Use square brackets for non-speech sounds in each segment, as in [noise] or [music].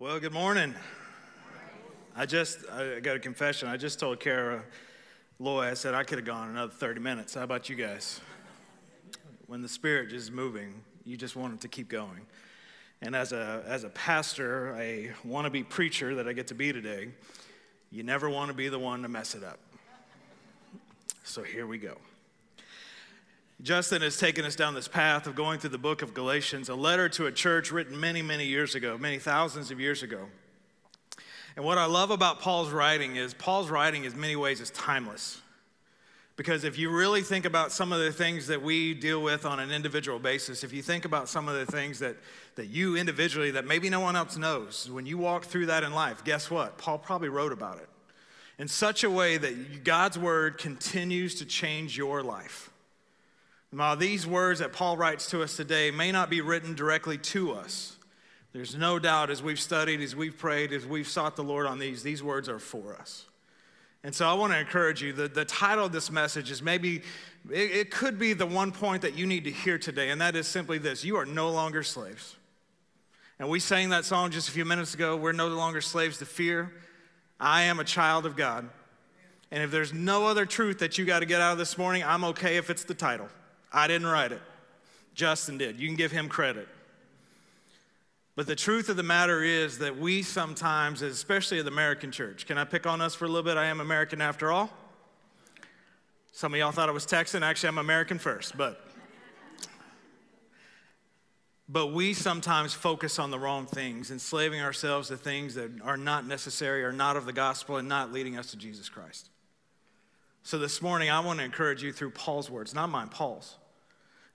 Well, good morning. I just, I got a confession. I just told Kara Loy, I said I could have gone another 30 minutes. How about you guys? When the Spirit is moving, you just want it to keep going. And as a, as a pastor, a wannabe preacher that I get to be today, you never want to be the one to mess it up. So here we go. Justin has taken us down this path of going through the book of Galatians, a letter to a church written many, many years ago, many thousands of years ago. And what I love about Paul's writing is Paul's writing, in many ways, is timeless. Because if you really think about some of the things that we deal with on an individual basis, if you think about some of the things that, that you individually, that maybe no one else knows, when you walk through that in life, guess what? Paul probably wrote about it in such a way that God's word continues to change your life. While these words that Paul writes to us today may not be written directly to us, there's no doubt as we've studied, as we've prayed, as we've sought the Lord on these, these words are for us. And so I want to encourage you. The, the title of this message is maybe, it, it could be the one point that you need to hear today, and that is simply this you are no longer slaves. And we sang that song just a few minutes ago. We're no longer slaves to fear. I am a child of God. And if there's no other truth that you got to get out of this morning, I'm okay if it's the title. I didn't write it, Justin did. You can give him credit. But the truth of the matter is that we sometimes, especially at the American church, can I pick on us for a little bit? I am American after all. Some of y'all thought I was Texan. Actually, I'm American first, but. But we sometimes focus on the wrong things, enslaving ourselves to things that are not necessary, are not of the gospel, and not leading us to Jesus Christ. So this morning, I want to encourage you through Paul's words, not mine, Paul's.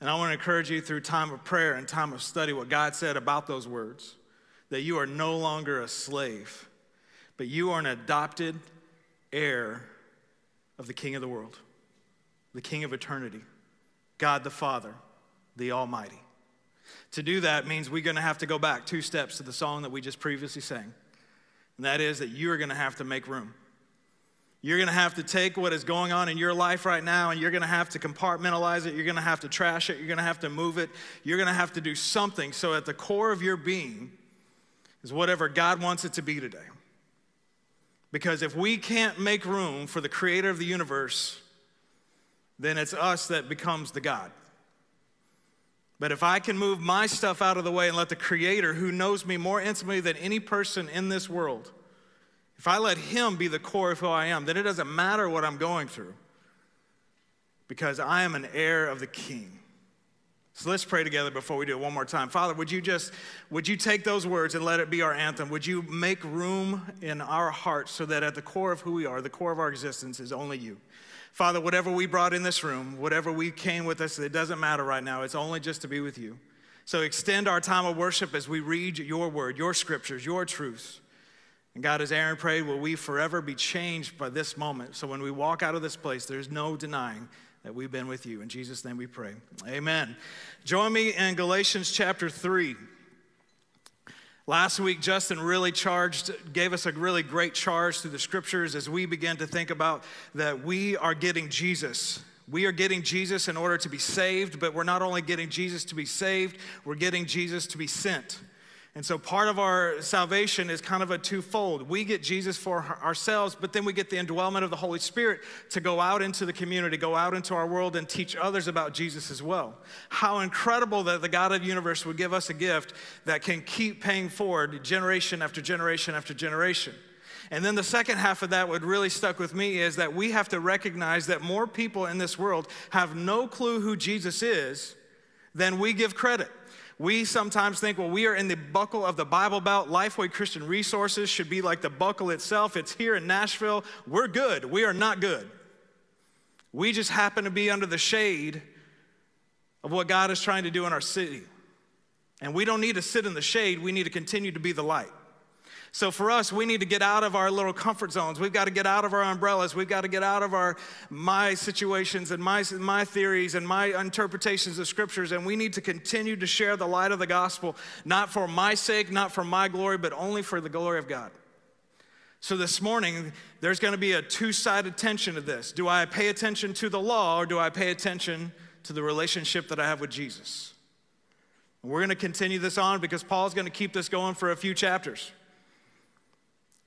And I want to encourage you through time of prayer and time of study what God said about those words that you are no longer a slave, but you are an adopted heir of the King of the world, the King of eternity, God the Father, the Almighty. To do that means we're going to have to go back two steps to the song that we just previously sang. And that is that you are going to have to make room. You're going to have to take what is going on in your life right now and you're going to have to compartmentalize it. You're going to have to trash it. You're going to have to move it. You're going to have to do something. So, at the core of your being is whatever God wants it to be today. Because if we can't make room for the creator of the universe, then it's us that becomes the God. But if I can move my stuff out of the way and let the creator, who knows me more intimately than any person in this world, if I let Him be the core of who I am, then it doesn't matter what I'm going through because I am an heir of the King. So let's pray together before we do it one more time. Father, would you just would you take those words and let it be our anthem? Would you make room in our hearts so that at the core of who we are, the core of our existence is only you. Father, whatever we brought in this room, whatever we came with us, it doesn't matter right now. It's only just to be with you. So extend our time of worship as we read your word, your scriptures, your truths. And God, as Aaron prayed, will we forever be changed by this moment? So when we walk out of this place, there's no denying that we've been with you. In Jesus' name we pray. Amen. Join me in Galatians chapter 3. Last week, Justin really charged, gave us a really great charge through the scriptures as we begin to think about that we are getting Jesus. We are getting Jesus in order to be saved, but we're not only getting Jesus to be saved, we're getting Jesus to be sent. And so part of our salvation is kind of a twofold. We get Jesus for ourselves, but then we get the indwellment of the Holy Spirit to go out into the community, go out into our world, and teach others about Jesus as well. How incredible that the God of the universe would give us a gift that can keep paying forward generation after generation after generation. And then the second half of that, what really stuck with me, is that we have to recognize that more people in this world have no clue who Jesus is than we give credit. We sometimes think, well, we are in the buckle of the Bible Belt. Lifeway Christian Resources should be like the buckle itself. It's here in Nashville. We're good. We are not good. We just happen to be under the shade of what God is trying to do in our city. And we don't need to sit in the shade, we need to continue to be the light. So for us, we need to get out of our little comfort zones. We've got to get out of our umbrellas. We've got to get out of our my situations and my, my theories and my interpretations of scriptures. And we need to continue to share the light of the gospel, not for my sake, not for my glory, but only for the glory of God. So this morning, there's going to be a two sided tension to this. Do I pay attention to the law or do I pay attention to the relationship that I have with Jesus? we're going to continue this on because Paul's going to keep this going for a few chapters.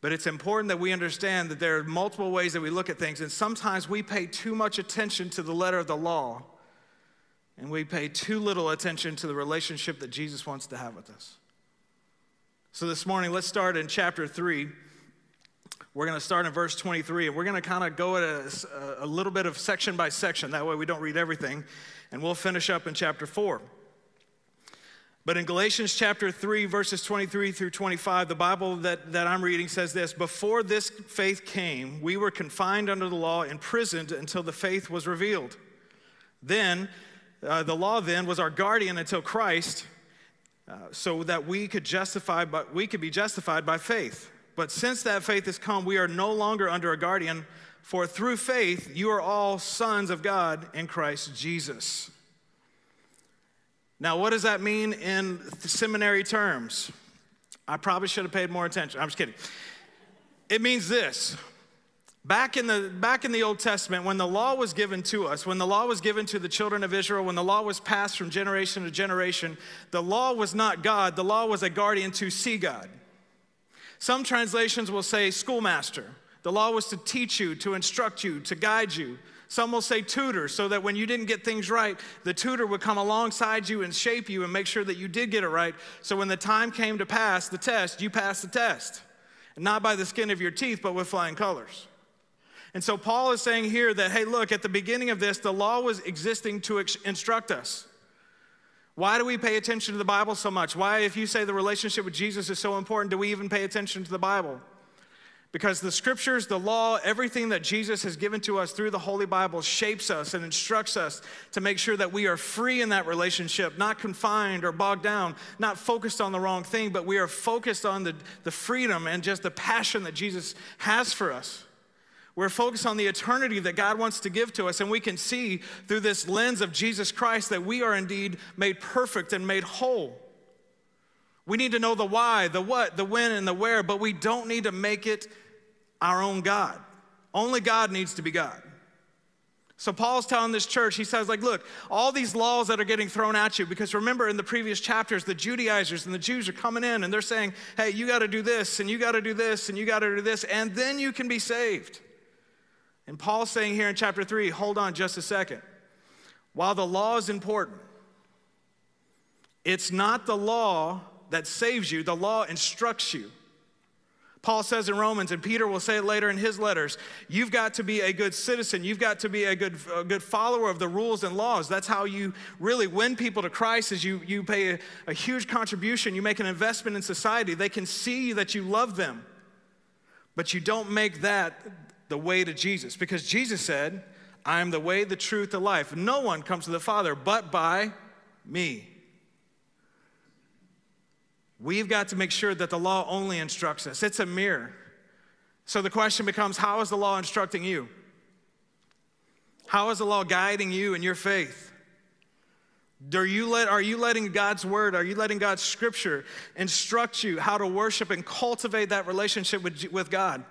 But it's important that we understand that there are multiple ways that we look at things, and sometimes we pay too much attention to the letter of the law, and we pay too little attention to the relationship that Jesus wants to have with us. So this morning, let's start in chapter 3. We're going to start in verse 23, and we're going to kind of go at a, a little bit of section by section. That way, we don't read everything, and we'll finish up in chapter 4. But in Galatians chapter 3, verses 23 through 25, the Bible that, that I'm reading says this Before this faith came, we were confined under the law, imprisoned until the faith was revealed. Then, uh, the law then was our guardian until Christ, uh, so that we could justify, but we could be justified by faith. But since that faith has come, we are no longer under a guardian, for through faith you are all sons of God in Christ Jesus. Now, what does that mean in seminary terms? I probably should have paid more attention. I'm just kidding. It means this. Back in, the, back in the Old Testament, when the law was given to us, when the law was given to the children of Israel, when the law was passed from generation to generation, the law was not God, the law was a guardian to see God. Some translations will say schoolmaster. The law was to teach you, to instruct you, to guide you. Some will say tutor, so that when you didn't get things right, the tutor would come alongside you and shape you and make sure that you did get it right. So when the time came to pass the test, you passed the test. Not by the skin of your teeth, but with flying colors. And so Paul is saying here that, hey, look, at the beginning of this, the law was existing to instruct us. Why do we pay attention to the Bible so much? Why, if you say the relationship with Jesus is so important, do we even pay attention to the Bible? Because the scriptures, the law, everything that Jesus has given to us through the Holy Bible shapes us and instructs us to make sure that we are free in that relationship, not confined or bogged down, not focused on the wrong thing, but we are focused on the, the freedom and just the passion that Jesus has for us. We're focused on the eternity that God wants to give to us, and we can see through this lens of Jesus Christ that we are indeed made perfect and made whole. We need to know the why, the what, the when, and the where, but we don't need to make it our own God. Only God needs to be God. So Paul's telling this church, he says, like, look, all these laws that are getting thrown at you, because remember in the previous chapters, the Judaizers and the Jews are coming in and they're saying, hey, you got to do this and you got to do this and you got to do this, and then you can be saved. And Paul's saying here in chapter three, hold on just a second. While the law is important, it's not the law that saves you, the law instructs you. Paul says in Romans, and Peter will say it later in his letters, you've got to be a good citizen. You've got to be a good, a good follower of the rules and laws. That's how you really win people to Christ is you, you pay a, a huge contribution. You make an investment in society. They can see that you love them. But you don't make that the way to Jesus because Jesus said, I am the way, the truth, the life. No one comes to the Father but by me. We've got to make sure that the law only instructs us, it's a mirror. So the question becomes how is the law instructing you? How is the law guiding you in your faith? Are you, let, are you letting God's word, are you letting God's scripture instruct you how to worship and cultivate that relationship with, with God?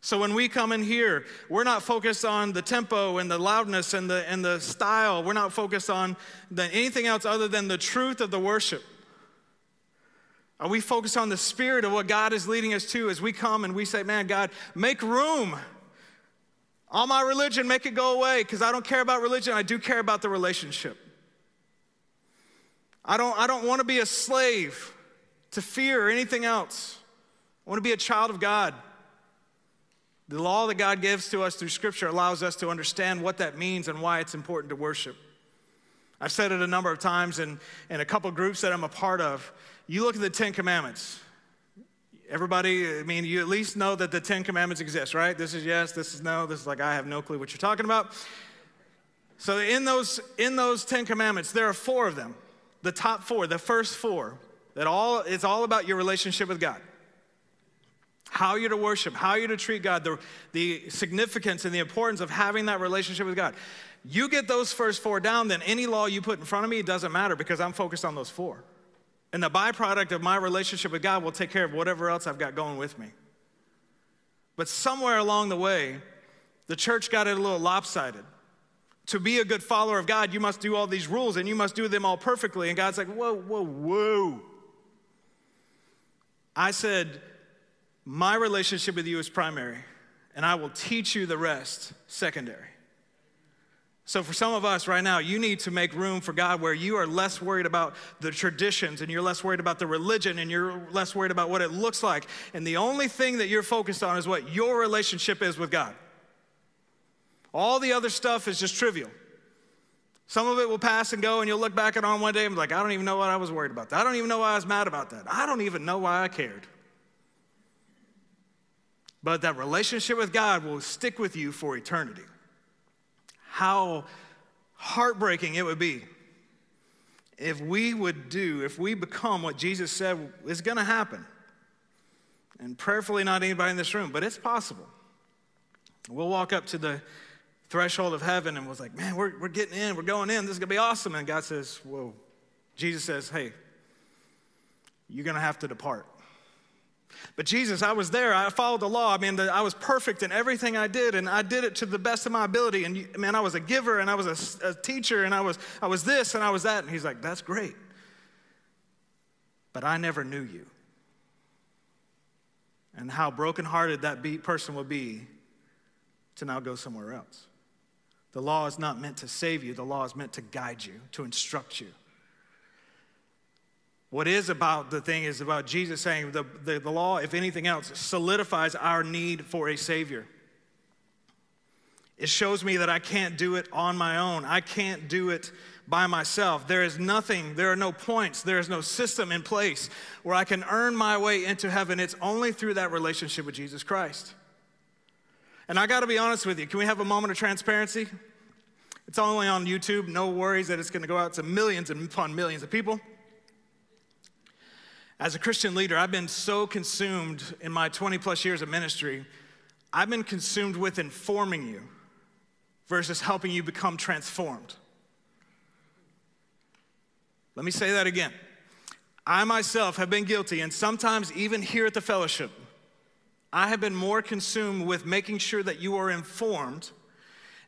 So when we come in here, we're not focused on the tempo and the loudness and the, and the style. We're not focused on the, anything else other than the truth of the worship. Are we focused on the spirit of what God is leading us to as we come and we say, man, God, make room. All my religion, make it go away because I don't care about religion. I do care about the relationship. I don't, I don't want to be a slave to fear or anything else. I want to be a child of God. The law that God gives to us through Scripture allows us to understand what that means and why it's important to worship. I've said it a number of times in, in a couple groups that I'm a part of. You look at the Ten Commandments. Everybody, I mean, you at least know that the Ten Commandments exist, right? This is yes, this is no, this is like I have no clue what you're talking about. So in those in those Ten Commandments, there are four of them. The top four, the first four, that all it's all about your relationship with God. How you're to worship, how you're to treat God, the, the significance and the importance of having that relationship with God. You get those first four down, then any law you put in front of me, it doesn't matter because I'm focused on those four. And the byproduct of my relationship with God will take care of whatever else I've got going with me. But somewhere along the way, the church got it a little lopsided. To be a good follower of God, you must do all these rules and you must do them all perfectly. And God's like, whoa, whoa, whoa. I said, My relationship with you is primary, and I will teach you the rest secondary. So, for some of us right now, you need to make room for God where you are less worried about the traditions and you're less worried about the religion and you're less worried about what it looks like. And the only thing that you're focused on is what your relationship is with God. All the other stuff is just trivial. Some of it will pass and go, and you'll look back at on one day and be like, I don't even know what I was worried about. That. I don't even know why I was mad about that. I don't even know why I cared. But that relationship with God will stick with you for eternity. How heartbreaking it would be if we would do, if we become what Jesus said is going to happen. And prayerfully, not anybody in this room, but it's possible. We'll walk up to the threshold of heaven and was like, man, we're, we're getting in, we're going in, this is gonna be awesome. And God says, whoa. Jesus says, hey, you're gonna have to depart. But Jesus, I was there. I followed the law. I mean, the, I was perfect in everything I did, and I did it to the best of my ability. And you, man, I was a giver, and I was a, a teacher, and I was, I was this, and I was that. And he's like, that's great. But I never knew you. And how brokenhearted that be, person will be to now go somewhere else. The law is not meant to save you, the law is meant to guide you, to instruct you. What is about the thing is about Jesus saying the, the, the, law, if anything else, solidifies our need for a Savior. It shows me that I can't do it on my own. I can't do it by myself. There is nothing, there are no points, there is no system in place where I can earn my way into heaven. It's only through that relationship with Jesus Christ. And I got to be honest with you. Can we have a moment of transparency? It's only on YouTube. No worries that it's going to go out to millions and upon millions of people. As a Christian leader, I've been so consumed in my 20 plus years of ministry, I've been consumed with informing you versus helping you become transformed. Let me say that again. I myself have been guilty, and sometimes even here at the fellowship, I have been more consumed with making sure that you are informed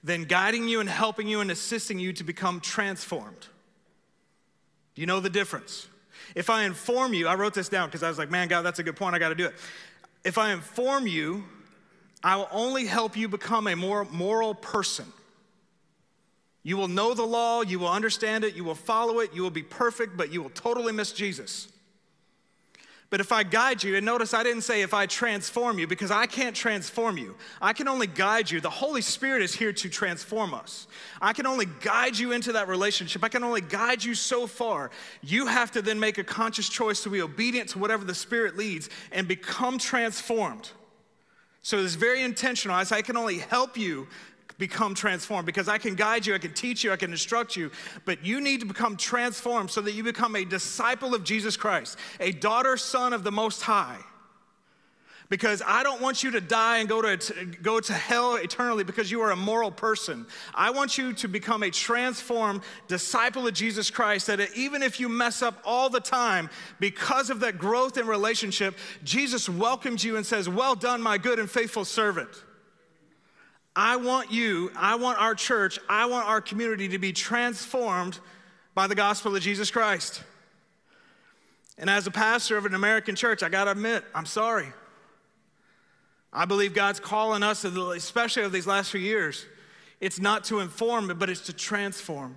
than guiding you and helping you and assisting you to become transformed. Do you know the difference? If I inform you, I wrote this down because I was like, man, God, that's a good point. I got to do it. If I inform you, I will only help you become a more moral person. You will know the law, you will understand it, you will follow it, you will be perfect, but you will totally miss Jesus. But if I guide you, and notice I didn't say if I transform you, because I can't transform you. I can only guide you. The Holy Spirit is here to transform us. I can only guide you into that relationship. I can only guide you so far. You have to then make a conscious choice to be obedient to whatever the Spirit leads and become transformed. So it's very intentional. I say I can only help you become transformed because I can guide you, I can teach you, I can instruct you, but you need to become transformed so that you become a disciple of Jesus Christ, a daughter, son of the Most High. Because I don't want you to die and go to, go to hell eternally because you are a moral person. I want you to become a transformed disciple of Jesus Christ that even if you mess up all the time, because of that growth in relationship, Jesus welcomes you and says, Well done, my good and faithful servant. I want you, I want our church, I want our community to be transformed by the gospel of Jesus Christ. And as a pastor of an American church, I gotta admit, I'm sorry. I believe God's calling us, especially over these last few years, it's not to inform, but it's to transform.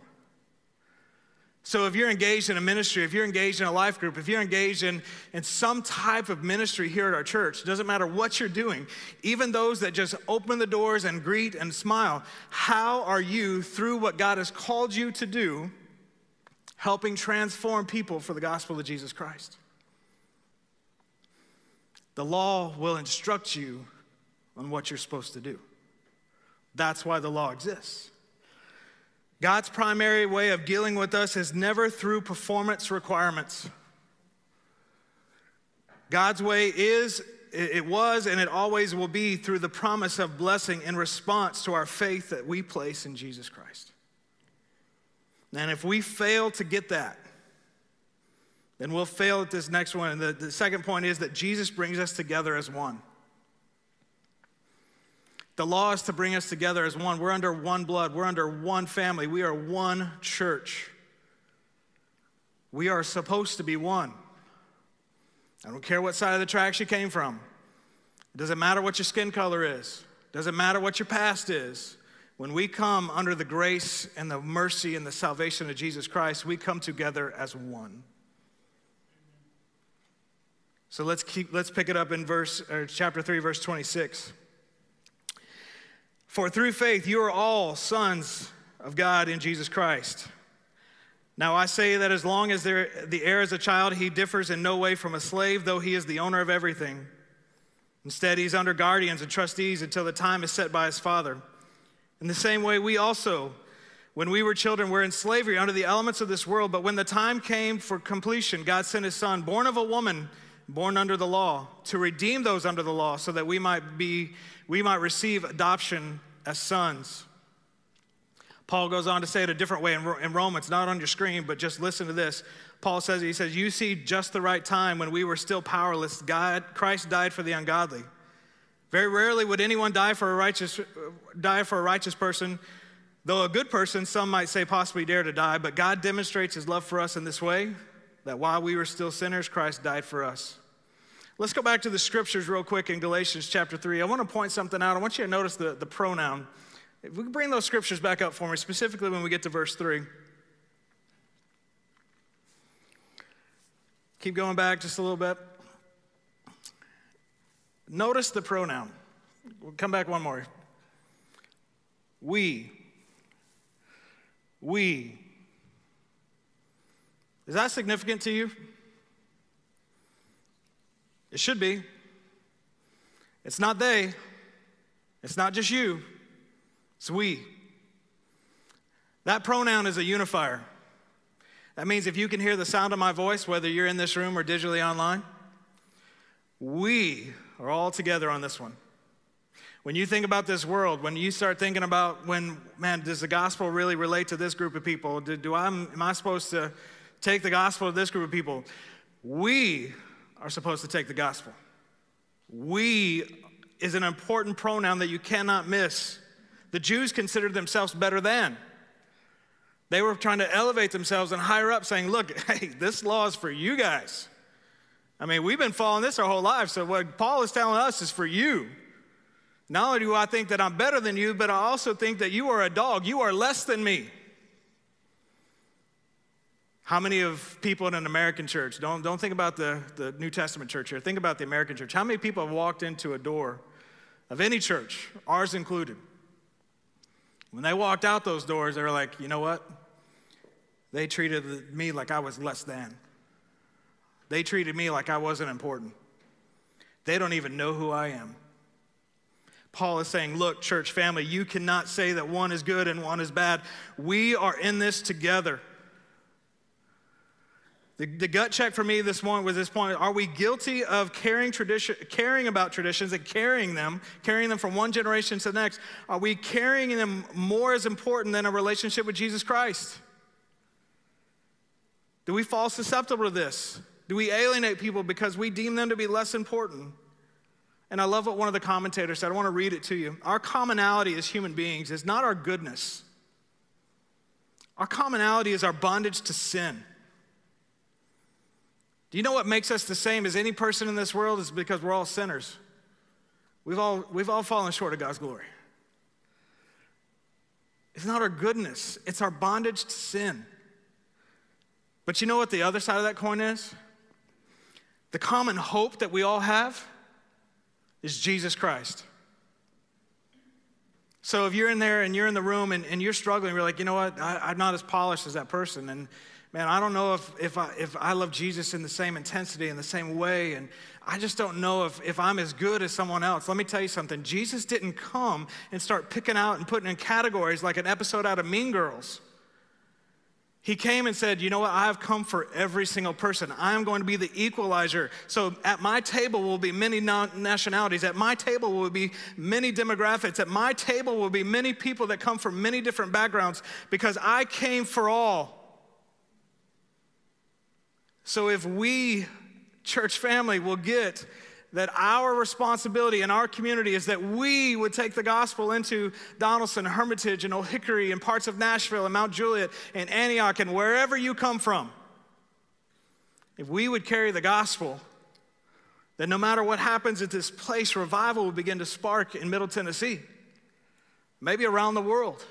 So, if you're engaged in a ministry, if you're engaged in a life group, if you're engaged in, in some type of ministry here at our church, doesn't matter what you're doing, even those that just open the doors and greet and smile, how are you, through what God has called you to do, helping transform people for the gospel of Jesus Christ? The law will instruct you on what you're supposed to do. That's why the law exists. God's primary way of dealing with us is never through performance requirements. God's way is, it was, and it always will be through the promise of blessing in response to our faith that we place in Jesus Christ. And if we fail to get that, then we'll fail at this next one. And the, the second point is that Jesus brings us together as one. The law is to bring us together as one. We're under one blood, we're under one family, we are one church. We are supposed to be one. I don't care what side of the tracks you came from. It doesn't matter what your skin color is, It doesn't matter what your past is. When we come under the grace and the mercy and the salvation of Jesus Christ, we come together as one. So let's keep let's pick it up in verse or chapter 3 verse 26. For through faith you are all sons of God in Jesus Christ. Now I say that as long as the heir is a child, he differs in no way from a slave, though he is the owner of everything. Instead, he's under guardians and trustees until the time is set by his father. In the same way, we also, when we were children, were in slavery under the elements of this world. But when the time came for completion, God sent his son, born of a woman, born under the law, to redeem those under the law, so that we might be, we might receive adoption as sons. Paul goes on to say it a different way in Romans, not on your screen, but just listen to this. Paul says, he says, You see just the right time when we were still powerless, God, Christ died for the ungodly. Very rarely would anyone die for a righteous, die for a righteous person, though a good person, some might say, possibly dare to die. But God demonstrates his love for us in this way that while we were still sinners, Christ died for us. Let's go back to the scriptures real quick in Galatians chapter 3. I want to point something out. I want you to notice the, the pronoun. If we can bring those scriptures back up for me, specifically when we get to verse 3. Keep going back just a little bit. Notice the pronoun. We'll come back one more. We. We. Is that significant to you? It should be. It's not they, it's not just you, it's we. That pronoun is a unifier. That means if you can hear the sound of my voice, whether you're in this room or digitally online, we are all together on this one. When you think about this world, when you start thinking about when, man, does the gospel really relate to this group of people? Do, do I, am I supposed to take the gospel to this group of people? We are supposed to take the gospel. We is an important pronoun that you cannot miss. The Jews considered themselves better than. They were trying to elevate themselves and higher up, saying, Look, [laughs] hey, this law is for you guys. I mean, we've been following this our whole life, so what Paul is telling us is for you. Not only do I think that I'm better than you, but I also think that you are a dog. You are less than me. How many of people in an American church, don't, don't think about the, the New Testament church here, think about the American church. How many people have walked into a door of any church, ours included? When they walked out those doors, they were like, you know what? They treated me like I was less than. They treated me like I wasn't important. They don't even know who I am. Paul is saying, Look, church family, you cannot say that one is good and one is bad. We are in this together. The, the, gut check for me this morning was this point are we guilty of caring, tradition, caring about traditions and carrying them, carrying them from one generation to the next? Are we carrying them more as important than a relationship with Jesus Christ? Do we fall susceptible to this? Do we alienate people because we deem them to be less important? And I love what one of the commentators said. I want to read it to you. Our commonality as human beings is not our goodness, our commonality is our bondage to sin. Do you know what makes us the same as any person in this world? Is because we're all sinners. We've all, we've all fallen short of God's glory. It's not our goodness, it's our bondage to sin. But you know what the other side of that coin is? The common hope that we all have is Jesus Christ. So if you're in there and you're in the room and, and you're struggling, you're like, you know what, I, am not as polished as that person. And man, I don't know if, if, I, if I love Jesus in the same intensity, in the same way, and I just don't know if, if I'm as good as someone else. Let me tell you something Jesus didn't come and start picking out and putting in categories like an episode out of Mean Girls. He came and said, You know what? I have come for every single person. I am going to be the equalizer. So at my table will be many nationalities. At my table will be many demographics. At my table will be many people that come from many different backgrounds because I came for all. So if we, church family, will get that our responsibility in our community is that we would take the gospel into Donelson, Hermitage, and Old Hickory, and parts of Nashville, and Mount Juliet, and Antioch, and wherever you come from. If we would carry the gospel, That no matter what happens at this place, revival will begin to spark in Middle Tennessee, maybe around the world.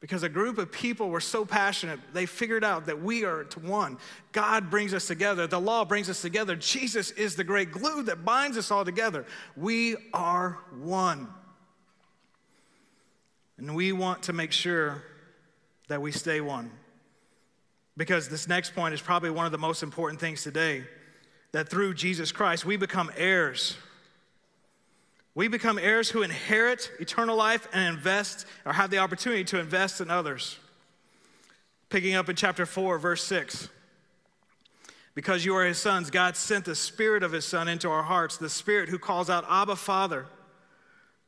Because a group of people were so passionate, they figured out that we are one. God brings us together, the law brings us together. Jesus is the great glue that binds us all together. We are one. And we want to make sure that we stay one. Because this next point is probably one of the most important things today that through Jesus Christ, we become heirs. We become heirs who inherit eternal life and invest or have the opportunity to invest in others. Picking up in chapter 4, verse 6. Because you are his sons, God sent the spirit of his son into our hearts, the spirit who calls out, Abba, Father.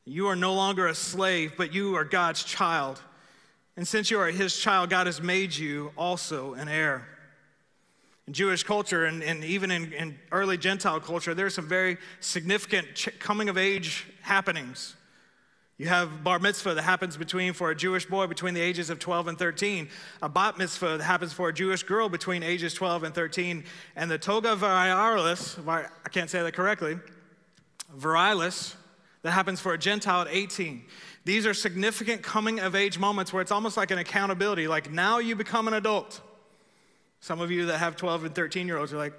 You are no longer a slave, but you are God's child. And since you are his child, God has made you also an heir. In Jewish culture and, and even in, in early Gentile culture, there are some very significant coming of age happenings. You have bar mitzvah that happens between for a Jewish boy between the ages of 12 and 13, a bat mitzvah that happens for a Jewish girl between ages 12 and 13, and the toga virilis, I can't say that correctly, virilis, that happens for a Gentile at 18. These are significant coming of age moments where it's almost like an accountability, like now you become an adult. Some of you that have 12 and 13 year olds are like,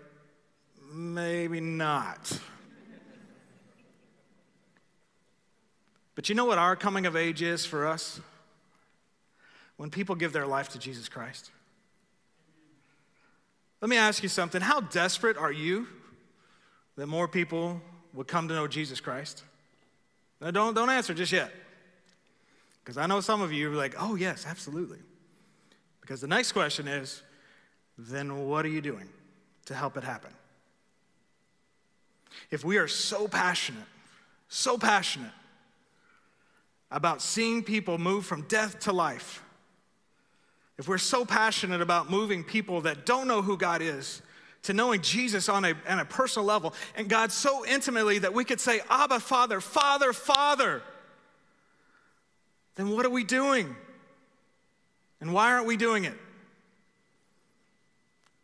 maybe not. but you know what our coming of age is for us? When people give their life to Jesus Christ. Let me ask you something. How desperate are you that more people would come to know Jesus Christ? Now, don't, don't answer just yet. Because I know some of you are like, oh, yes, absolutely. Because the next question is, then what are you doing to help it happen? If we are so passionate, so passionate about seeing people move from death to life, if we're so passionate about moving people that don't know who God is to knowing Jesus on a, on a personal level, and God so intimately that we could say, Abba, Father, Father, Father, then what are we doing? And why aren't we doing it?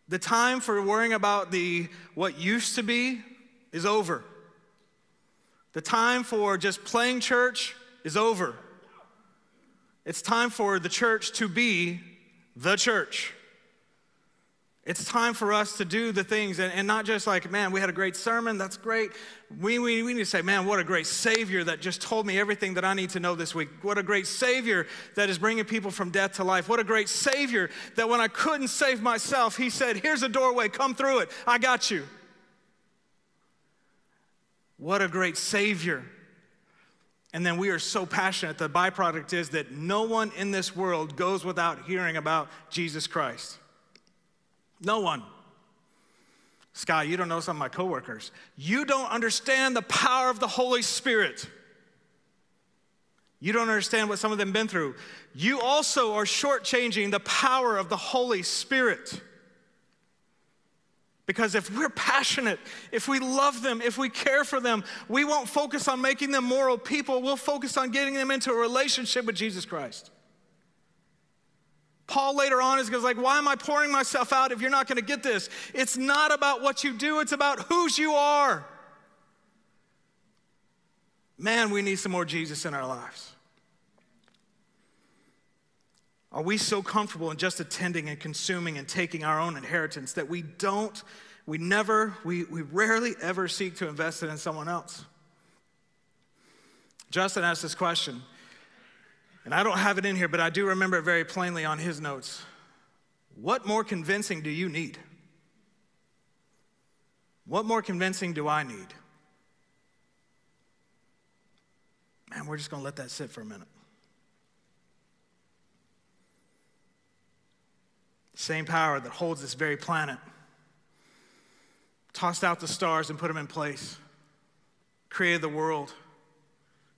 The time for worrying about the what used to be is over. The time for just playing church is over. It's time for the church to be the church. It's time for us to do the things and, and, not just like, man, we had a great sermon, that's great. We, we, we need to say, man, what a great Savior that just told me everything that I need to know this week. What a great Savior that is bringing people from death to life. What a great Savior that when I couldn't save myself, He said, here's a doorway, come through it, I got you. What a great Savior. And then we are so passionate. The byproduct is that no one in this world goes without hearing about Jesus Christ. No one. Sky, you don't know some of my coworkers. You don't understand the power of the Holy Spirit. You don't understand what some of them been through. You also are shortchanging the power of the Holy Spirit. Because if we're passionate, if we love them, if we care for them, we won't focus on making them moral people. We'll focus on getting them into a relationship with Jesus Christ. Paul later on is goes like, why am I pouring myself out if you're not going to get this? It's not about what you do, it's about whose you are. Man, we need some more Jesus in our lives. Are we so comfortable in just attending and consuming and taking our own inheritance that we don't, we never, we, we rarely ever seek to invest it in someone else? Justin asked this question and I don't have it in here, but I do remember it very plainly on his notes. What more convincing do you need? What more convincing do I need? Man, we're just going to let that sit for a minute. Same power that holds this very planet, tossed out the stars and put them in place, created the world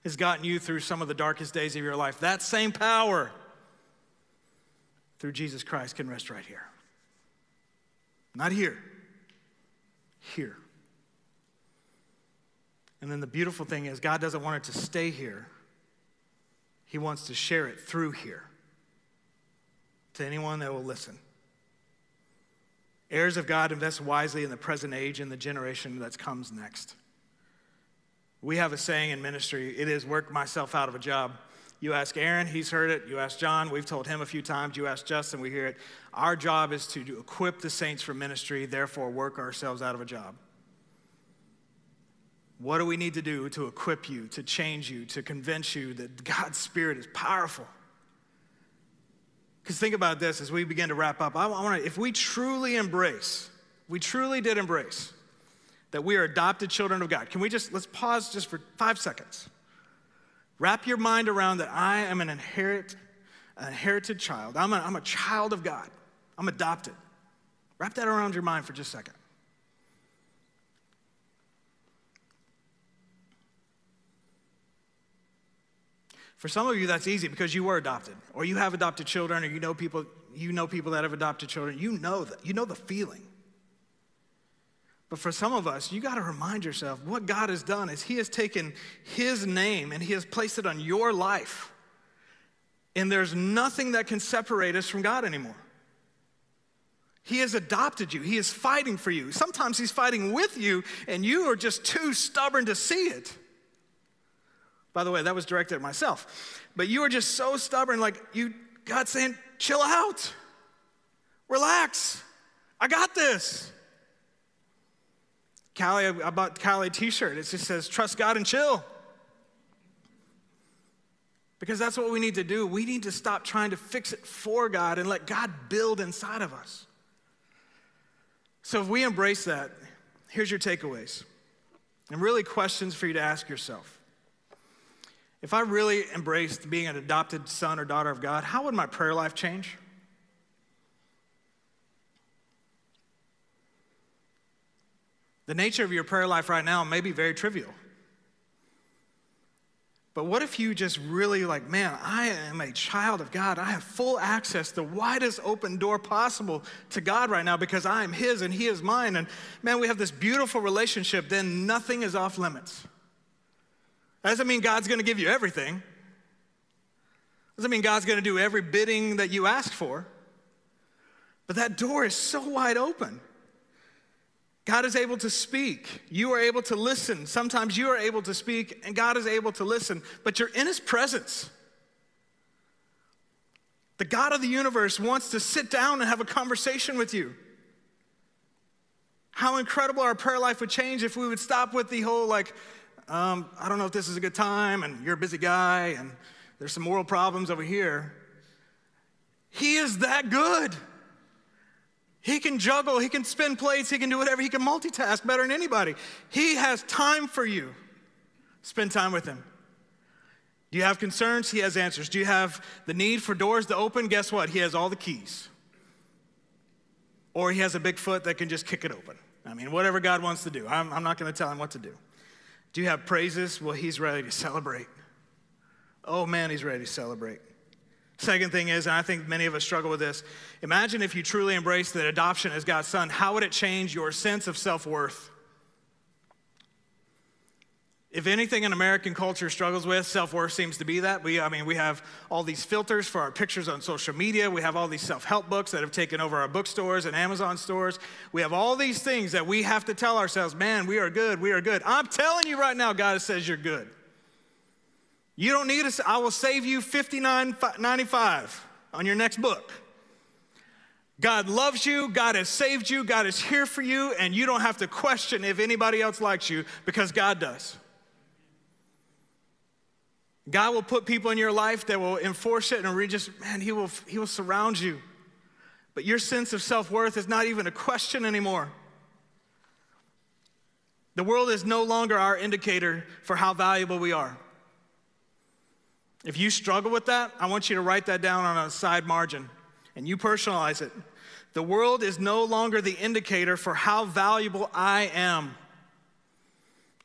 has gotten you through some of the darkest days of your life. That same power through Jesus Christ can rest right here. Not here, here. And then the beautiful thing is, God doesn't want it to stay here, He wants to share it through here to anyone that will listen. Heirs of God invest wisely in the present age and the generation that comes next. We have a saying in ministry it is work myself out of a job. You ask Aaron, he's heard it. You ask John, we've told him a few times. You ask Justin, we hear it. Our job is to equip the saints for ministry, therefore, work ourselves out of a job. What do we need to do to equip you, to change you, to convince you that God's Spirit is powerful? Because think about this as we begin to wrap up. I want to, if we truly embrace, we truly did embrace that we are adopted children of God. Can we just, let's pause just for five seconds. Wrap your mind around that I am an inherit, an inherited child. I'm a, I'm a child of God. I'm adopted. Wrap that around your mind for just a second. For some of you, that's easy because you were adopted, or you have adopted children, or you know people, you know people that have adopted children. You know that, you know the feeling. But for some of us, you got to remind yourself what God has done is He has taken His name and He has placed it on your life. And there's nothing that can separate us from God anymore. He has adopted you, He is fighting for you. Sometimes He's fighting with you, and you are just too stubborn to see it. By the way, that was directed at myself. But you are just so stubborn, like you, God's saying, chill out, relax, I got this. Callie, I bought Callie a t shirt. It just says, trust God and chill. Because that's what we need to do. We need to stop trying to fix it for God and let God build inside of us. So if we embrace that, here's your takeaways and really questions for you to ask yourself. If I really embraced being an adopted son or daughter of God, how would my prayer life change? The nature of your prayer life right now may be very trivial. But what if you just really like, man, I am a child of God. I have full access, the widest open door possible to God right now because I am His and He is mine. And man, we have this beautiful relationship, then nothing is off limits. That doesn't mean God's gonna give you everything. Doesn't mean God's gonna do every bidding that you ask for. But that door is so wide open. God is able to speak. You are able to listen. Sometimes you are able to speak, and God is able to listen, but you're in His presence. The God of the universe wants to sit down and have a conversation with you. How incredible our prayer life would change if we would stop with the whole, like, um, I don't know if this is a good time, and you're a busy guy, and there's some moral problems over here. He is that good. He can juggle, he can spin plates, he can do whatever, he can multitask better than anybody. He has time for you. Spend time with him. Do you have concerns? He has answers. Do you have the need for doors to open? Guess what? He has all the keys. Or he has a big foot that can just kick it open. I mean, whatever God wants to do. I'm, I'm not going to tell him what to do. Do you have praises? Well, he's ready to celebrate. Oh man, he's ready to celebrate. Second thing is, and I think many of us struggle with this imagine if you truly embraced that adoption as God's son, how would it change your sense of self worth? If anything in American culture struggles with, self worth seems to be that. We, I mean, we have all these filters for our pictures on social media. We have all these self help books that have taken over our bookstores and Amazon stores. We have all these things that we have to tell ourselves, man, we are good, we are good. I'm telling you right now, God says you're good. You don't need us. I will save you $59.95 on your next book. God loves you, God has saved you, God is here for you, and you don't have to question if anybody else likes you because God does. God will put people in your life that will enforce it and we just, man, he will, he will surround you. But your sense of self worth is not even a question anymore. The world is no longer our indicator for how valuable we are. If you struggle with that, I want you to write that down on a side margin and you personalize it. The world is no longer the indicator for how valuable I am.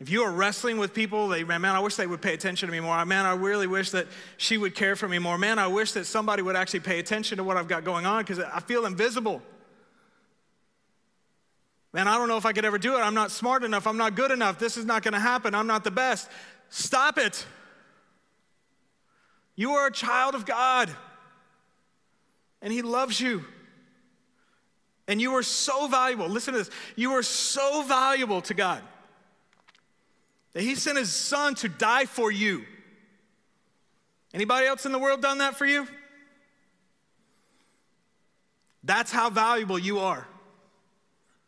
If you are wrestling with people, they, man, I wish they would pay attention to me more. Man, I really wish that she would care for me more. Man, I wish that somebody would actually pay attention to what I've got going on because I feel invisible. Man, I don't know if I could ever do it. I'm not smart enough. I'm not good enough. This is not going to happen. I'm not the best. Stop it. You are a child of God, and He loves you. And you are so valuable. Listen to this. You are so valuable to God that He sent His Son to die for you. Anybody else in the world done that for you? That's how valuable you are.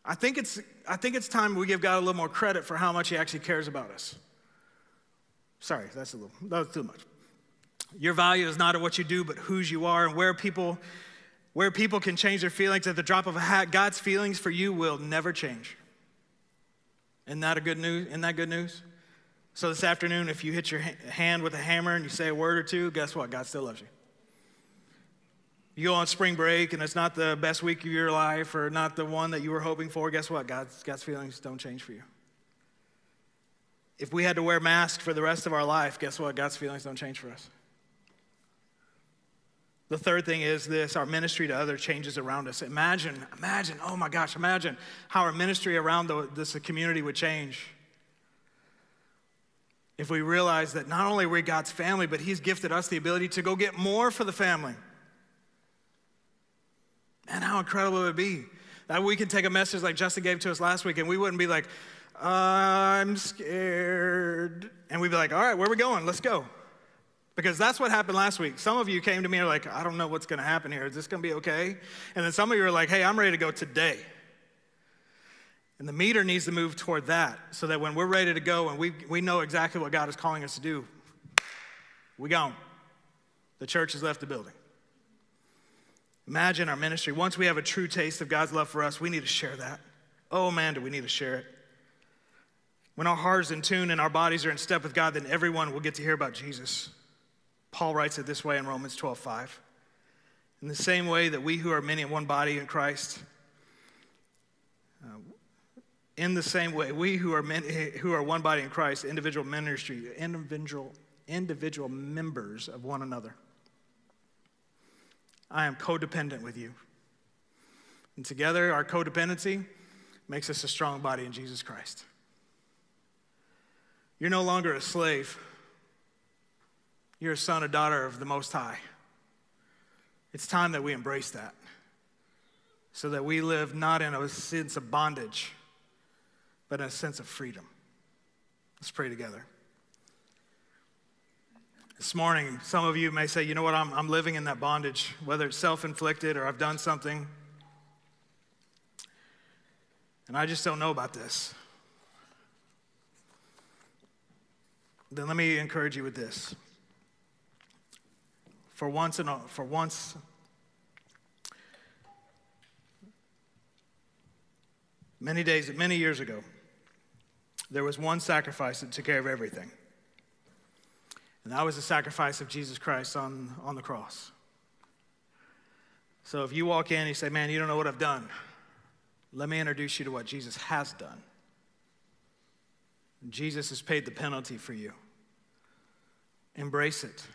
I think it's, I think it's time we give God a little more credit for how much He actually cares about us. Sorry, that's a little, that was too much. Your value is not what you do, but whose you are and where people, where people can change their feelings at the drop of a hat. God's feelings for you will never change. Isn't that a good news? Isn't that good news? So this afternoon, if you hit your hand with a hammer and you say a word or two, guess what? God still loves you. You go on spring break and it's not the best week of your life or not the one that you were hoping for, guess what? God's, God's feelings don't change for you. If we had to wear masks for the rest of our life, guess what? God's feelings don't change for us. The third thing is this our ministry to other changes around us. Imagine, imagine, oh my gosh, imagine how our ministry around the, this community would change if we realize that not only are we God's family, but He's gifted us the ability to go get more for the family. Man, how incredible it would be that we could take a message like Justin gave to us last week and we wouldn't be like, I'm scared. And we'd be like, all right, where are we going? Let's go. Because that's what happened last week. Some of you came to me and are like, I don't know what's going to happen here. Is this going to be okay? And then some of you are like, hey, I'm ready to go today. And the meter needs to move toward that so that when we're ready to go and we, we know exactly what God is calling us to do, we gone. The church has left the building. Imagine our ministry. Once we have a true taste of God's love for us, we need to share that. Oh man, do we need to share it. When our hearts in tune and our bodies are in step with God, then everyone will get to hear about Jesus. Paul writes it this way in Romans 12 5. In the same way that we who are many in one body in Christ, uh, in the same way, we who are many, who are one body in Christ, individual ministry, individual, individual members of one another. I am codependent with you. And together, our codependency makes us a strong body in Jesus Christ. You're no longer a slave. You're a son or daughter of the Most High. It's time that we embrace that so that we live not in a sense of bondage, but in a sense of freedom. Let's pray together. This morning, some of you may say, you know what, I'm, I'm living in that bondage, whether it's self inflicted or I've done something. And I just don't know about this. Then let me encourage you with this. For once and for once, many days, many years ago, there was one sacrifice that took care of everything. And that was the sacrifice of Jesus Christ on, on the cross. So if you walk in and you say, Man, you don't know what I've done, let me introduce you to what Jesus has done. Jesus has paid the penalty for you. Embrace it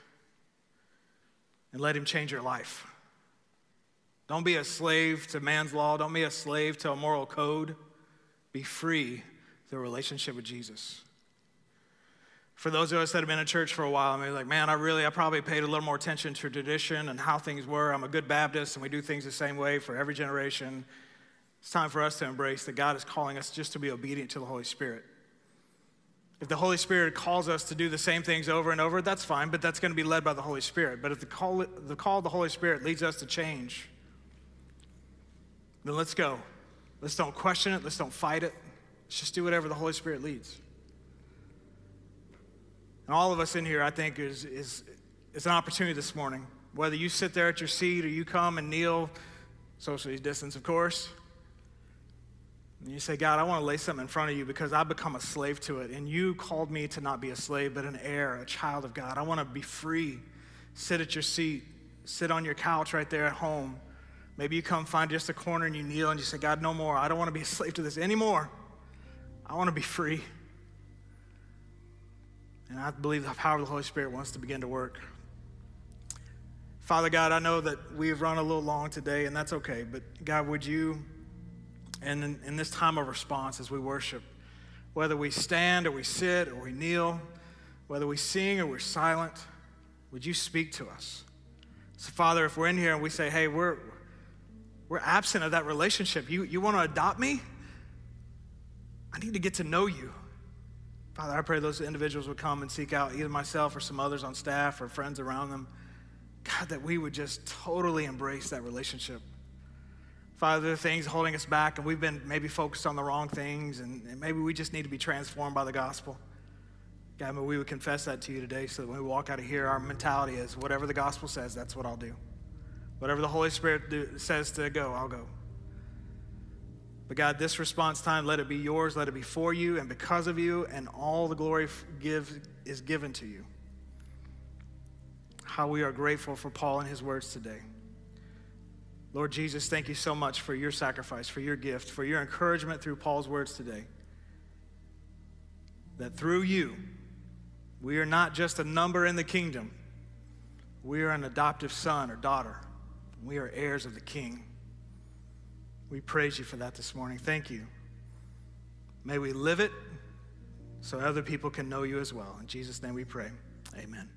and let Him change your life. Don't be a slave to man's law, don't be a slave to a moral code. Be free through a relationship with Jesus. For those of us that have been in church for a while, I mean, like, man, I really, I probably paid a little more attention to tradition and how things were. I'm a good Baptist and we do things the same way for every generation. It's time for us to embrace that God is calling us just to be obedient to the Holy Spirit. If the Holy Spirit calls us to do the same things over and over, that's fine, but that's going to be led by the Holy Spirit. But if the call, the call of the Holy Spirit leads us to change, then let's go. Let's don't question it. Let's don't fight it. Let's just do whatever the Holy Spirit leads. And all of us in here, I think, is, is, is an opportunity this morning. Whether you sit there at your seat or you come and kneel, socially distance, of course, and you say, God, I want to lay something in front of you because I've become a slave to it. And you called me to not be a slave, but an heir, a child of God. I want to be free. Sit at your seat, sit on your couch right there at home. Maybe you come find just a corner and you kneel and you say, God, no more. I don't want to be a slave to this anymore. I want to be free. And I believe the power of the Holy Spirit wants to begin to work. Father God, I know that we've run a little long today, and that's okay. But God, would you and in, in, this time of response as we worship, whether we stand or we sit or we kneel, whether we sing or we're silent, would you speak to us? So, Father, if we're in here and we say, hey, we're, we're absent of that relationship. You, you want to adopt me? I need to get to know you. Father, I pray those individuals would come and seek out either myself or some others on staff or friends around them. God, that we would just totally embrace that relationship. Father, things holding us back, and we've been maybe focused on the wrong things, and, maybe we just need to be transformed by the gospel. God, may we would confess that to you today so that when we walk out of here, our mentality is whatever the gospel says, that's what I'll do. Whatever the Holy Spirit do, says to go, I'll go. But God, this response time, let it be yours, let it be for you and because of you, and all the glory give, is given to you. How we are grateful for Paul and his words today. Lord Jesus, thank you so much for your sacrifice, for your gift, for your encouragement through Paul's words today. That through you, we are not just a number in the kingdom, we are an adoptive son or daughter. We are heirs of the King. We praise you for that this morning. Thank you. May we live it so other people can know you as well. In Jesus' name we pray. Amen.